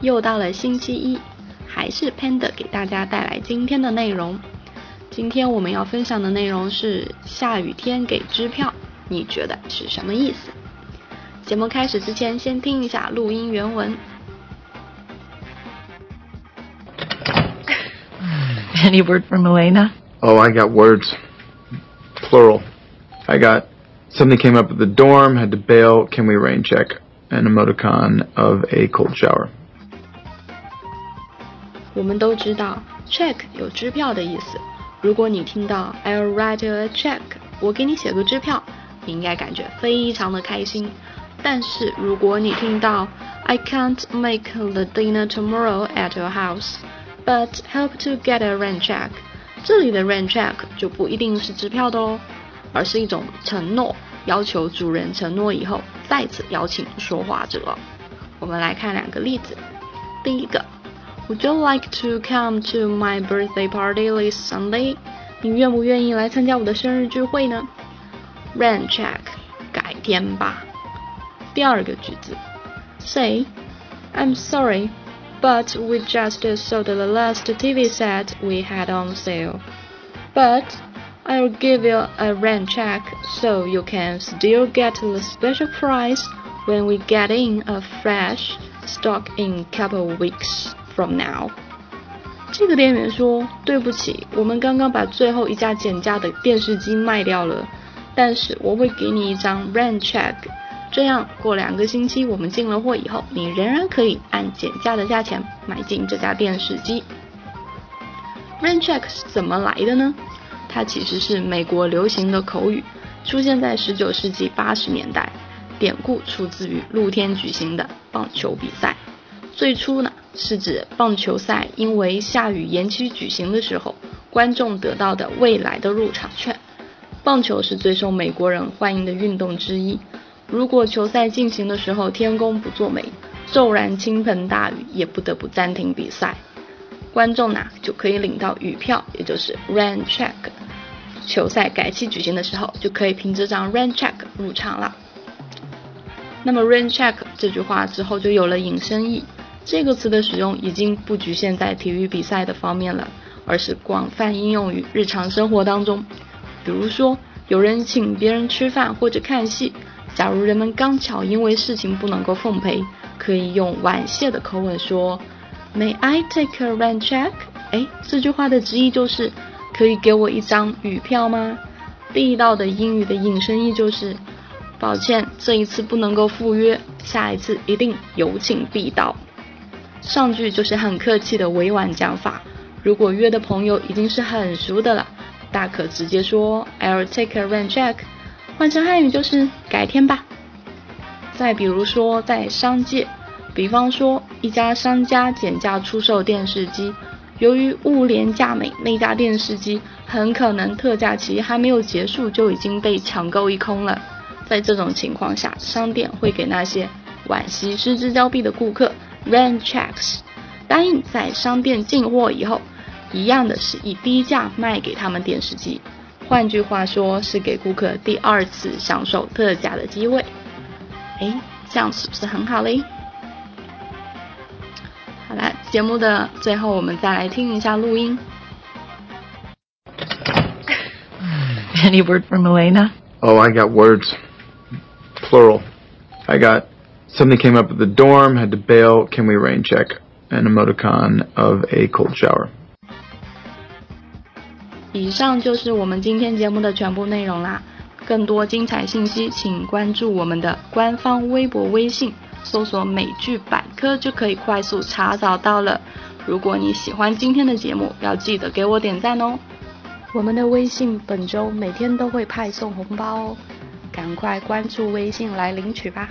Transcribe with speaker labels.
Speaker 1: 又到了星期一，还是 Panda 给大家带来今天的内容。今天我们要分享的内容是下雨天给支票，你觉得是什么意思？节目开始之前，先听一下录音原文。
Speaker 2: Any word from Elena?
Speaker 3: Oh, I got words. Plural. I got something came up at the dorm, had to bail, can we rain check? An emoticon of a cold shower.
Speaker 1: 我们都知道，check 有支票的意思。如果你听到 I'll write a check，我给你写个支票，你应该感觉非常的开心。但是如果你听到 I can't make the dinner tomorrow at your house, but help to get a rain check，这里的 rain check 就不一定是支票的哦，而是一种承诺，要求主人承诺以后再次邀请说话者。我们来看两个例子，第一个。Would you like to come to my birthday party this Sunday？你愿不愿意来参加我的生日聚会呢？Rain check，改天吧。第二个句子，Say I'm sorry, but we just sold the last TV set we had on sale. But I'll give you a rain check so you can still get the special price when we get in a fresh stock in couple weeks. From now，这个店员说：“对不起，我们刚刚把最后一架减价的电视机卖掉了，但是我会给你一张 rent check，这样过两个星期我们进了货以后，你仍然可以按减价的价钱买进这家电视机。rent check 是怎么来的呢？它其实是美国流行的口语，出现在19世纪80年代，典故出自于露天举行的棒球比赛。最初呢。”是指棒球赛因为下雨延期举行的时候，观众得到的未来的入场券。棒球是最受美国人欢迎的运动之一。如果球赛进行的时候天公不作美，骤然倾盆大雨，也不得不暂停比赛，观众呢就可以领到雨票，也就是 rain check。球赛改期举行的时候，就可以凭这张 rain check 入场了。那么 rain check 这句话之后就有了引申义。这个词的使用已经不局限在体育比赛的方面了，而是广泛应用于日常生活当中。比如说，有人请别人吃饭或者看戏，假如人们刚巧因为事情不能够奉陪，可以用婉谢的口吻说：“May I take a rain check？” 哎，这句话的直译就是“可以给我一张雨票吗？”地道的英语的引申义就是：“抱歉，这一次不能够赴约，下一次一定有请必到。”上句就是很客气的委婉讲法，如果约的朋友已经是很熟的了，大可直接说 I'll take a rain check，换成汉语就是改天吧。再比如说在商界，比方说一家商家减价出售电视机，由于物廉价美，那家电视机很可能特价期还没有结束就已经被抢购一空了。在这种情况下，商店会给那些惋惜失之交臂的顾客。Rain checks，答应在商店进货以后，一样的是以低价卖给他们电视机。换句话说，是给顾客第二次享受特价的机会。哎，这样是不是很好嘞？好了，节目的最后我们再来听一下录音。
Speaker 2: Any word from Elena?
Speaker 3: Oh, I got words. Plural. I got. Something came up at the dorm, had to bail. Can we rain check? An emoticon of a cold shower.
Speaker 1: 以上就是我们今天节目的全部内容啦。更多精彩信息，请关注我们的官方微博、微信，搜索“美剧百科”就可以快速查找到了。如果你喜欢今天的节目，要记得给我点赞哦。我们的微信本周每天都会派送红包哦，赶快关注微信来领取吧。